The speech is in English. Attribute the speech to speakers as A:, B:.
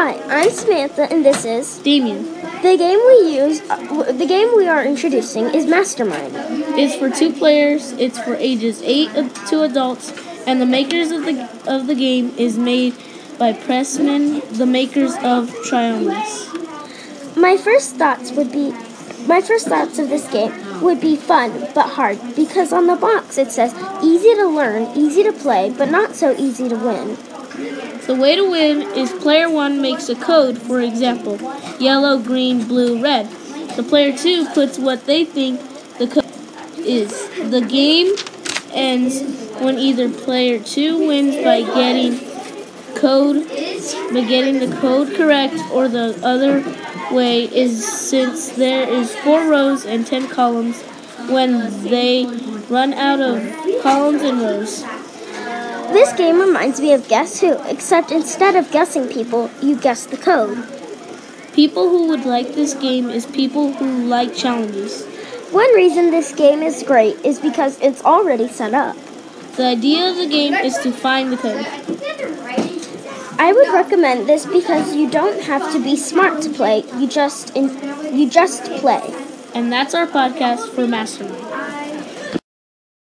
A: Hi, I'm Samantha, and this is
B: Damien.
A: the game we use. Uh, the game we are introducing is Mastermind.
B: It's for two players. It's for ages eight to adults, and the makers of the of the game is made by Pressman, the makers of Triomas.
A: My first thoughts would be, my first thoughts of this game would be fun but hard because on the box it says easy to learn, easy to play, but not so easy to win.
B: The way to win is player one makes a code, for example, yellow, green, blue, red. The player two puts what they think the code is. The game ends when either player two wins by getting code by getting the code correct or the other way is since there is four rows and 10 columns when they run out of columns and rows.
A: This game reminds me of Guess Who, except instead of guessing people, you guess the code.
B: People who would like this game is people who like challenges.
A: One reason this game is great is because it's already set up.
B: The idea of the game is to find the code.
A: I would recommend this because you don't have to be smart to play. You just in, you just play.
B: And that's our podcast for Mastermind.